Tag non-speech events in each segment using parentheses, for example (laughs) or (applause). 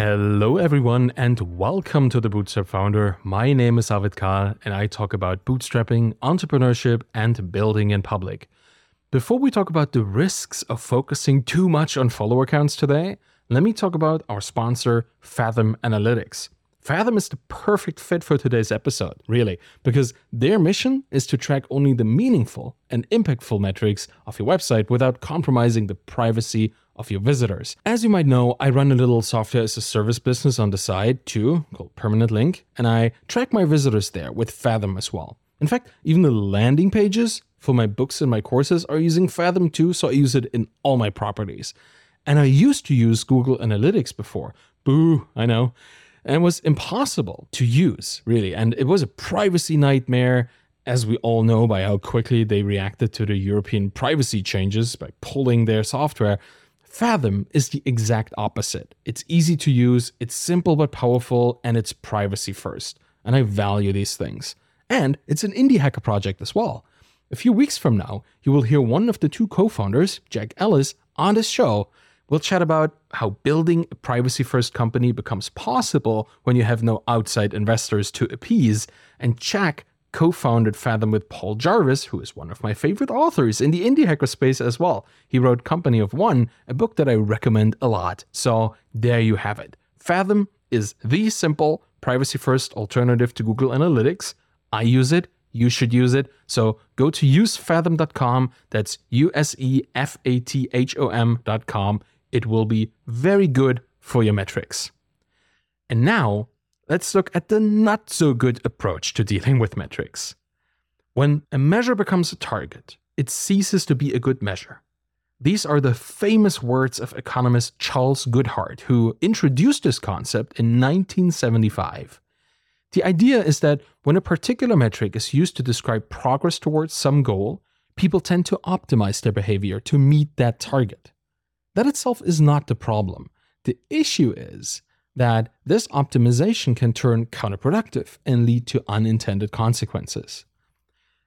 Hello, everyone, and welcome to the Bootstrapped Founder. My name is Arvid Kahl, and I talk about bootstrapping, entrepreneurship, and building in public. Before we talk about the risks of focusing too much on follower counts today, let me talk about our sponsor, Fathom Analytics. Fathom is the perfect fit for today's episode, really, because their mission is to track only the meaningful and impactful metrics of your website without compromising the privacy of your visitors. As you might know, I run a little software as a service business on the side too, called Permanent Link, and I track my visitors there with Fathom as well. In fact, even the landing pages for my books and my courses are using Fathom too, so I use it in all my properties. And I used to use Google Analytics before. Boo, I know. And it was impossible to use, really. And it was a privacy nightmare, as we all know by how quickly they reacted to the European privacy changes by pulling their software. Fathom is the exact opposite. It's easy to use, it's simple but powerful, and it's privacy first. And I value these things. And it's an indie hacker project as well. A few weeks from now, you will hear one of the two co founders, Jack Ellis, on this show. We'll chat about how building a privacy first company becomes possible when you have no outside investors to appease. And Jack co founded Fathom with Paul Jarvis, who is one of my favorite authors in the indie hacker space as well. He wrote Company of One, a book that I recommend a lot. So there you have it. Fathom is the simple, privacy first alternative to Google Analytics. I use it. You should use it. So go to usefathom.com. That's U S E F A T H O M.com. It will be very good for your metrics. And now let's look at the not so good approach to dealing with metrics. When a measure becomes a target, it ceases to be a good measure. These are the famous words of economist Charles Goodhart, who introduced this concept in 1975. The idea is that when a particular metric is used to describe progress towards some goal, people tend to optimize their behavior to meet that target. That itself is not the problem. The issue is that this optimization can turn counterproductive and lead to unintended consequences.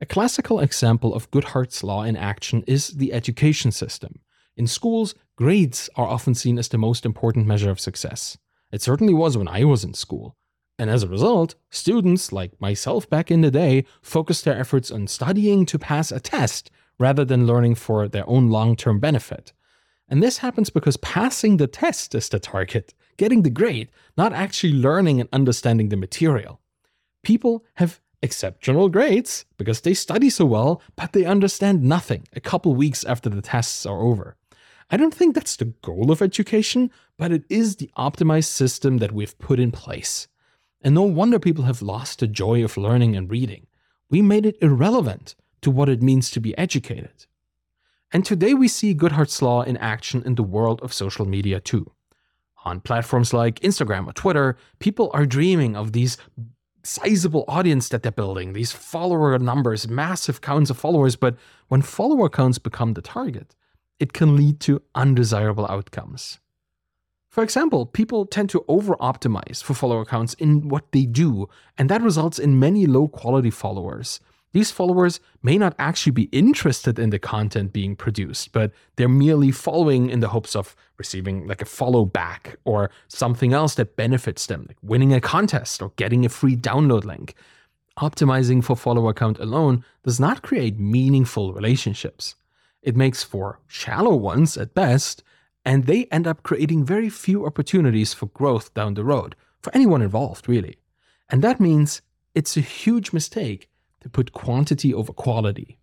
A classical example of Goodhart's law in action is the education system. In schools, grades are often seen as the most important measure of success. It certainly was when I was in school. And as a result, students like myself back in the day focused their efforts on studying to pass a test rather than learning for their own long term benefit. And this happens because passing the test is the target, getting the grade, not actually learning and understanding the material. People have exceptional grades because they study so well, but they understand nothing a couple weeks after the tests are over. I don't think that's the goal of education, but it is the optimized system that we've put in place. And no wonder people have lost the joy of learning and reading. We made it irrelevant to what it means to be educated. And today we see Goodhart's Law in action in the world of social media too. On platforms like Instagram or Twitter, people are dreaming of these sizable audience that they're building, these follower numbers, massive counts of followers. But when follower counts become the target, it can lead to undesirable outcomes. For example, people tend to over optimize for follower counts in what they do, and that results in many low quality followers. These followers may not actually be interested in the content being produced, but they're merely following in the hopes of receiving like a follow back or something else that benefits them, like winning a contest or getting a free download link. Optimizing for follower count alone does not create meaningful relationships. It makes for shallow ones at best, and they end up creating very few opportunities for growth down the road for anyone involved, really. And that means it's a huge mistake to put quantity over quality.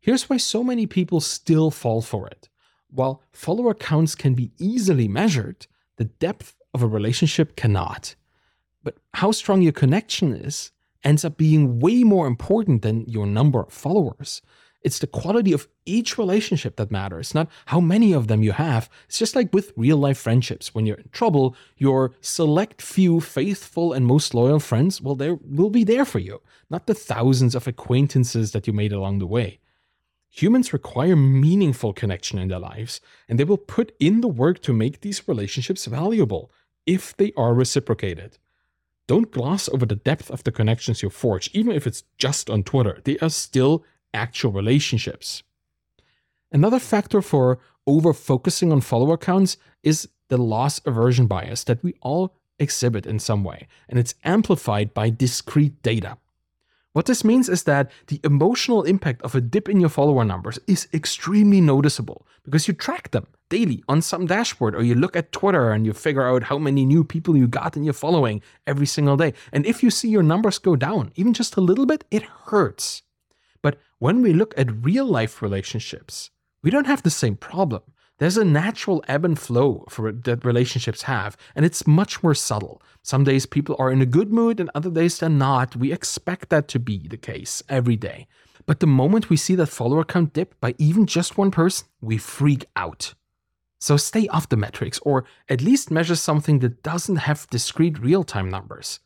Here's why so many people still fall for it. While follower counts can be easily measured, the depth of a relationship cannot. But how strong your connection is ends up being way more important than your number of followers. It's the quality of each relationship that matters, not how many of them you have. It's just like with real life friendships. When you're in trouble, your select few faithful and most loyal friends, well, they will be there for you, not the thousands of acquaintances that you made along the way. Humans require meaningful connection in their lives, and they will put in the work to make these relationships valuable if they are reciprocated. Don't gloss over the depth of the connections you forge, even if it's just on Twitter. They are still actual relationships. Another factor for over focusing on follower counts is the loss aversion bias that we all exhibit in some way, and it's amplified by discrete data. What this means is that the emotional impact of a dip in your follower numbers is extremely noticeable because you track them daily on some dashboard or you look at Twitter and you figure out how many new people you got in your following every single day. And if you see your numbers go down, even just a little bit, it hurts. When we look at real life relationships, we don't have the same problem. There's a natural ebb and flow for that relationships have, and it's much more subtle. Some days people are in a good mood, and other days they're not. We expect that to be the case every day. But the moment we see that follower count dip by even just one person, we freak out. So stay off the metrics, or at least measure something that doesn't have discrete real time numbers.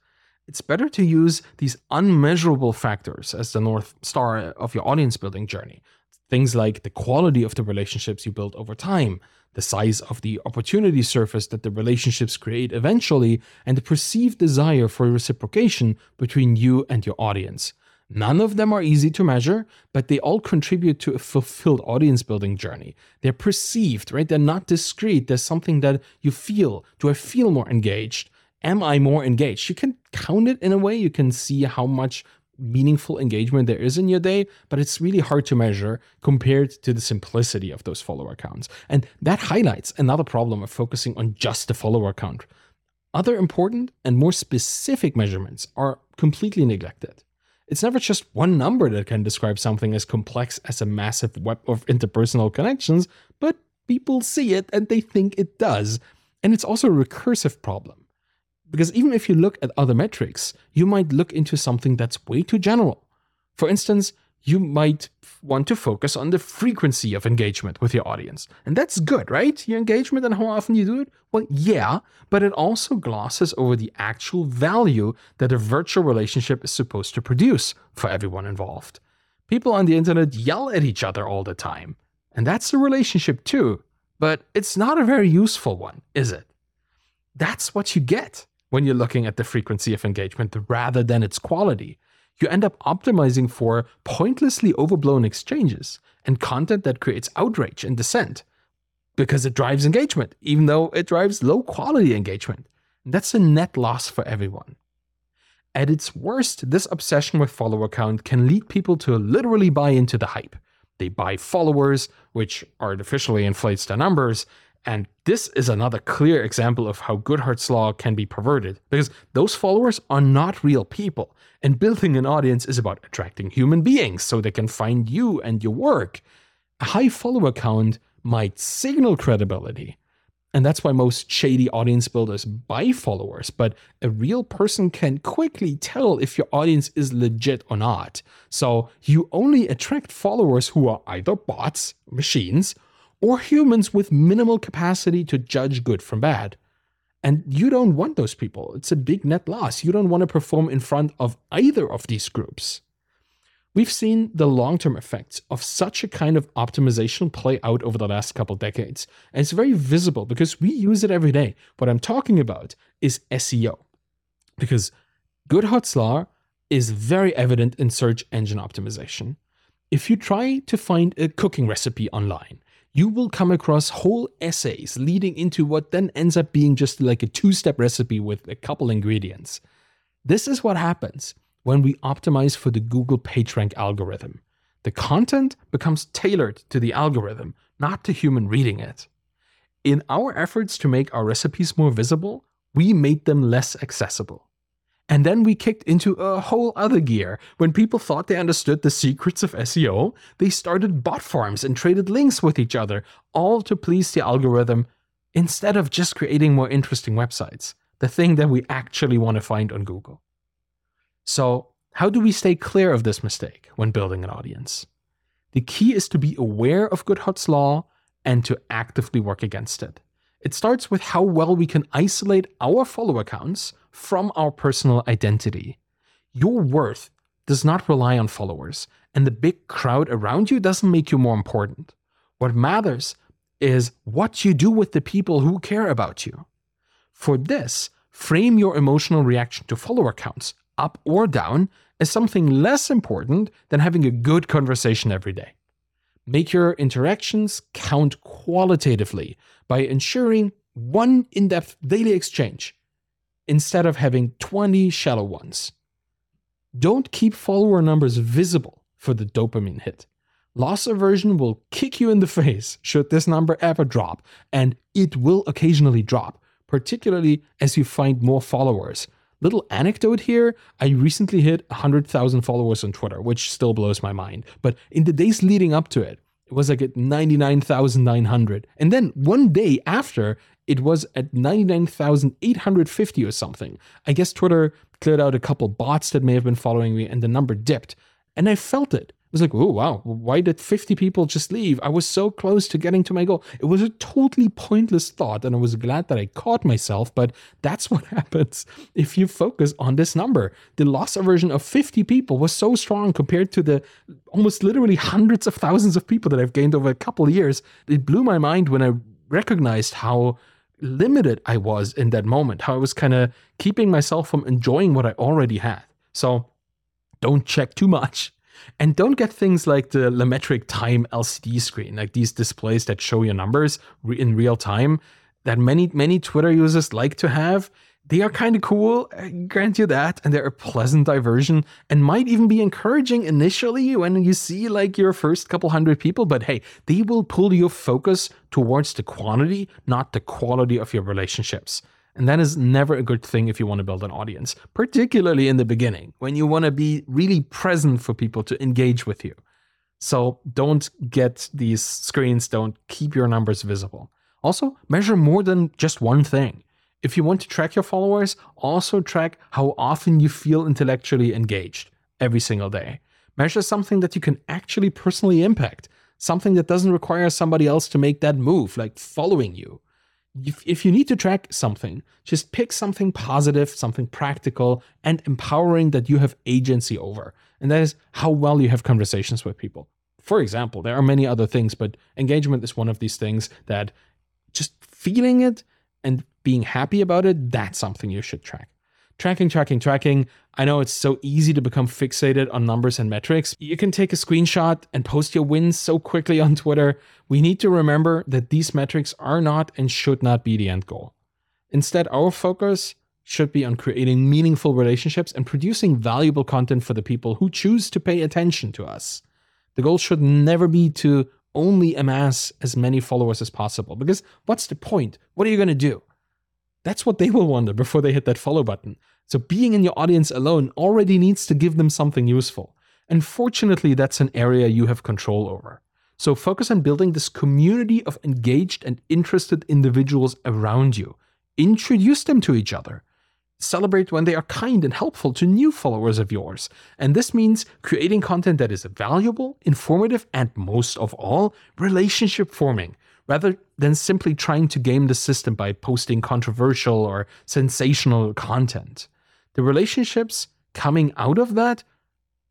It's better to use these unmeasurable factors as the North Star of your audience building journey. Things like the quality of the relationships you build over time, the size of the opportunity surface that the relationships create eventually, and the perceived desire for reciprocation between you and your audience. None of them are easy to measure, but they all contribute to a fulfilled audience building journey. They're perceived, right? They're not discrete. There's something that you feel. Do I feel more engaged? Am I more engaged? You can count it in a way. You can see how much meaningful engagement there is in your day, but it's really hard to measure compared to the simplicity of those follower counts. And that highlights another problem of focusing on just the follower count. Other important and more specific measurements are completely neglected. It's never just one number that can describe something as complex as a massive web of interpersonal connections, but people see it and they think it does. And it's also a recursive problem. Because even if you look at other metrics, you might look into something that's way too general. For instance, you might want to focus on the frequency of engagement with your audience. And that's good, right? Your engagement and how often you do it? Well, yeah, but it also glosses over the actual value that a virtual relationship is supposed to produce for everyone involved. People on the internet yell at each other all the time. And that's a relationship too. But it's not a very useful one, is it? That's what you get when you're looking at the frequency of engagement rather than its quality. You end up optimizing for pointlessly overblown exchanges and content that creates outrage and dissent because it drives engagement, even though it drives low quality engagement. And that's a net loss for everyone. At its worst, this obsession with follower count can lead people to literally buy into the hype. They buy followers, which artificially inflates their numbers, and this is another clear example of how Goodhart's law can be perverted, because those followers are not real people, and building an audience is about attracting human beings so they can find you and your work. A high follower count might signal credibility, and that's why most shady audience builders buy followers, but a real person can quickly tell if your audience is legit or not. So you only attract followers who are either bots, machines, or humans with minimal capacity to judge good from bad. And you don't want those people. It's a big net loss. You don't want to perform in front of either of these groups. We've seen the long term effects of such a kind of optimization play out over the last couple decades. And it's very visible because we use it every day. What I'm talking about is SEO. Because Goodhart's law is very evident in search engine optimization. If you try to find a cooking recipe online, you will come across whole essays leading into what then ends up being just like a two step recipe with a couple ingredients. This is what happens when we optimize for the Google PageRank algorithm. The content becomes tailored to the algorithm, not to human reading it. In our efforts to make our recipes more visible, we made them less accessible. And then we kicked into a whole other gear. When people thought they understood the secrets of SEO, they started bot farms and traded links with each other, all to please the algorithm instead of just creating more interesting websites, the thing that we actually want to find on Google. So, how do we stay clear of this mistake when building an audience? The key is to be aware of Goodhart's law and to actively work against it. It starts with how well we can isolate our follow accounts from our personal identity. Your worth does not rely on followers, and the big crowd around you doesn't make you more important. What matters is what you do with the people who care about you. For this, frame your emotional reaction to follower counts, up or down, as something less important than having a good conversation every day. Make your interactions count qualitatively by ensuring one in depth daily exchange instead of having 20 shallow ones. Don't keep follower numbers visible for the dopamine hit. Loss aversion will kick you in the face should this number ever drop, and it will occasionally drop, particularly as you find more followers. Little anecdote here I recently hit 100,000 followers on Twitter, which still blows my mind. But in the days leading up to it, it was like at 99,900. And then one day after, it was at 99,850 or something. I guess Twitter cleared out a couple bots that may have been following me, and the number dipped. And I felt it I was like, oh, wow, why did 50 people just leave? I was so close to getting to my goal. It was a totally pointless thought, and I was glad that I caught myself, but that's (laughs) what happens if you focus on this number. The loss aversion of 50 people was so strong compared to the almost literally hundreds of thousands of people that I've gained over a couple of years. It blew my mind when I recognized how limited I was in that moment, how I was kind of keeping myself from enjoying what I already had. So don't check too much and don't get things like the LaMetric Time LCD screen, like these displays that show your numbers in real time that many, many Twitter users like to have. They are kind of cool, I grant you that, and they're a pleasant diversion and might even be encouraging initially when you see like your first couple hundred people. But hey, they will pull your focus towards the quantity, not the quality of your relationships. And that is never a good thing if you want to build an audience, particularly in the beginning when you want to be really present for people to engage with you. So don't get these screens, don't keep your numbers visible. Also, measure more than just one thing. If you want to track your followers, also track how often you feel intellectually engaged every single day. Measure something that you can actually personally impact, something that doesn't require somebody else to make that move, like following you if, if you need to track something, just pick something positive, something practical, and empowering that you have agency over. And that is how well you have conversations with people. For example, there are many other things, but engagement is one of these things that just feeling it and being happy about it, that's something you should track. Tracking, tracking, tracking. I know it's so easy to become fixated on numbers and metrics. You can take a screenshot and post your wins so quickly on Twitter. We need to remember that these metrics are not and should not be the end goal. Instead, our focus should be on creating meaningful relationships and producing valuable content for the people who choose to pay attention to us. The goal should never be to only amass as many followers as possible because what's the point? What are you going to do? That's what they will wonder before they hit that follow button. So being in your audience alone already needs to give them something useful. And fortunately, that's an area you have control over. So focus on building this community of engaged and interested individuals around you. Introduce them to each other. Celebrate when they are kind and helpful to new followers of yours. And this means creating content that is valuable, informative, and most of all, relationship forming rather than simply trying to game the system by posting controversial or sensational content. The relationships coming out of that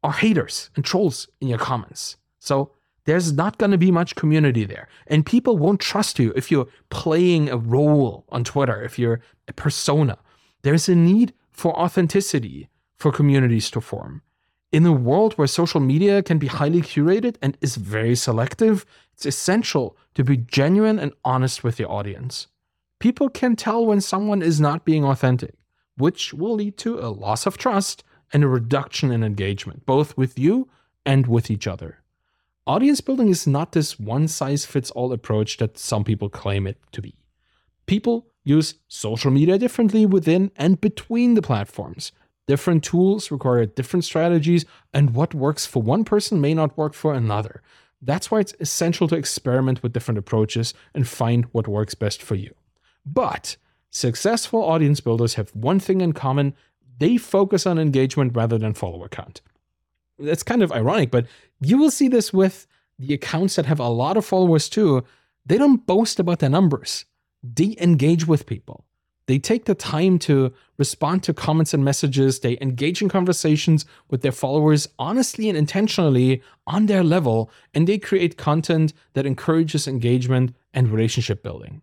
are haters and trolls in your comments. So there's not going to be much community there. And people won't trust you if you're playing a role on Twitter, if you're a persona. There's a need for authenticity for communities to form. In a world where social media can be highly curated and is very selective, it's essential to be genuine and honest with your audience. People can tell when someone is not being authentic, which will lead to a loss of trust and a reduction in engagement, both with you and with each other. Audience building is not this one size fits all approach that some people claim it to be. People use social media differently within and between the platforms. Different tools require different strategies, and what works for one person may not work for another. That's why it's essential to experiment with different approaches and find what works best for you. But successful audience builders have one thing in common they focus on engagement rather than follower count. That's kind of ironic, but you will see this with the accounts that have a lot of followers too. They don't boast about their numbers, they engage with people. They take the time to respond to comments and messages. They engage in conversations with their followers honestly and intentionally on their level, and they create content that encourages engagement and relationship building.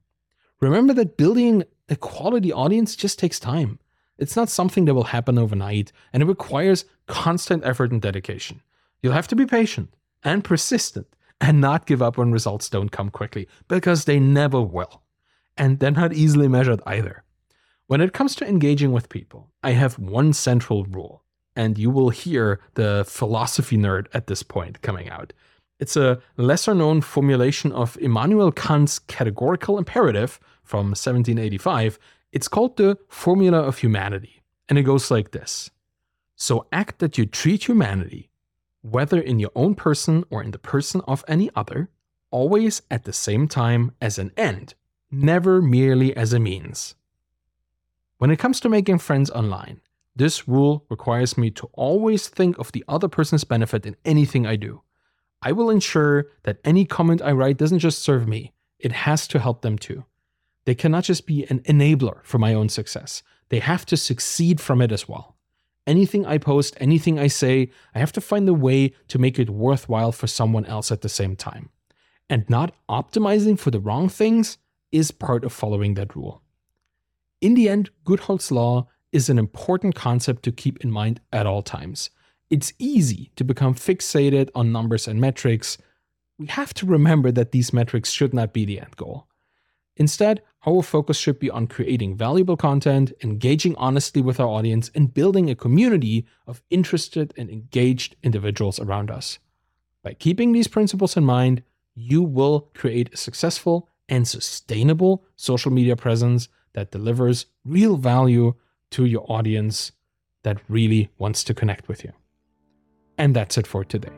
Remember that building a quality audience just takes time. It's not something that will happen overnight, and it requires constant effort and dedication. You'll have to be patient and persistent and not give up when results don't come quickly, because they never will. and they're not easily measured either. When it comes to engaging with people, I have one central rule, and you will hear the philosophy nerd at this point coming out. It's a lesser known formulation of Immanuel Kant's categorical imperative from 1785. It's called the Formula of Humanity, and it goes like this So act that you treat humanity, whether in your own person or in the person of any other, always at the same time as an end, never merely as a means. When it comes to making friends online, this rule requires me to always think of the other person's benefit in anything I do. I will ensure that any comment I write doesn't just serve me, it has to help them too. They cannot just be an enabler for my own success, they have to succeed from it as well. Anything I post, anything I say, I have to find a way to make it worthwhile for someone else at the same time. And not optimizing for the wrong things is part of following that rule. In the end, Goodhart's Law is an important concept to keep in mind at all times. It's easy to become fixated on numbers and metrics. We have to remember that these metrics should not be the end goal. Instead, our focus should be on creating valuable content, engaging honestly with our audience, and building a community of interested and engaged individuals around us. By keeping these principles in mind, you will create a successful and sustainable social media presence that delivers real value to your audience that really wants to connect with you. And that's it for today.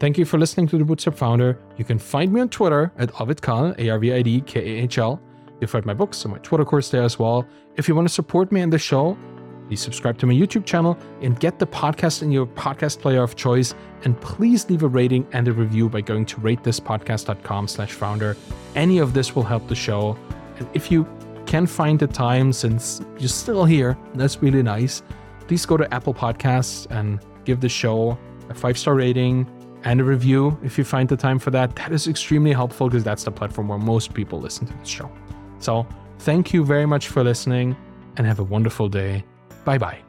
Thank you for listening to the Bootstrapped Founder. You can find me on Twitter at Ovid Arvid A-R-V-I-D K-A-H-L. You'll find my books and my Twitter course there as well. If you want to support me in the show, please subscribe to my YouTube channel and get the podcast in your podcast player of choice. And please leave a rating and a review by going to ratethispodcast.com slash founder. Any of this will help the show. And if you can find the time since you're still here, that's really nice. Please go to Apple Podcasts and give the show a five star rating and a review if you find the time for that. That is extremely helpful because that's the platform where most people listen to this show. So, thank you very much for listening and have a wonderful day. Bye bye.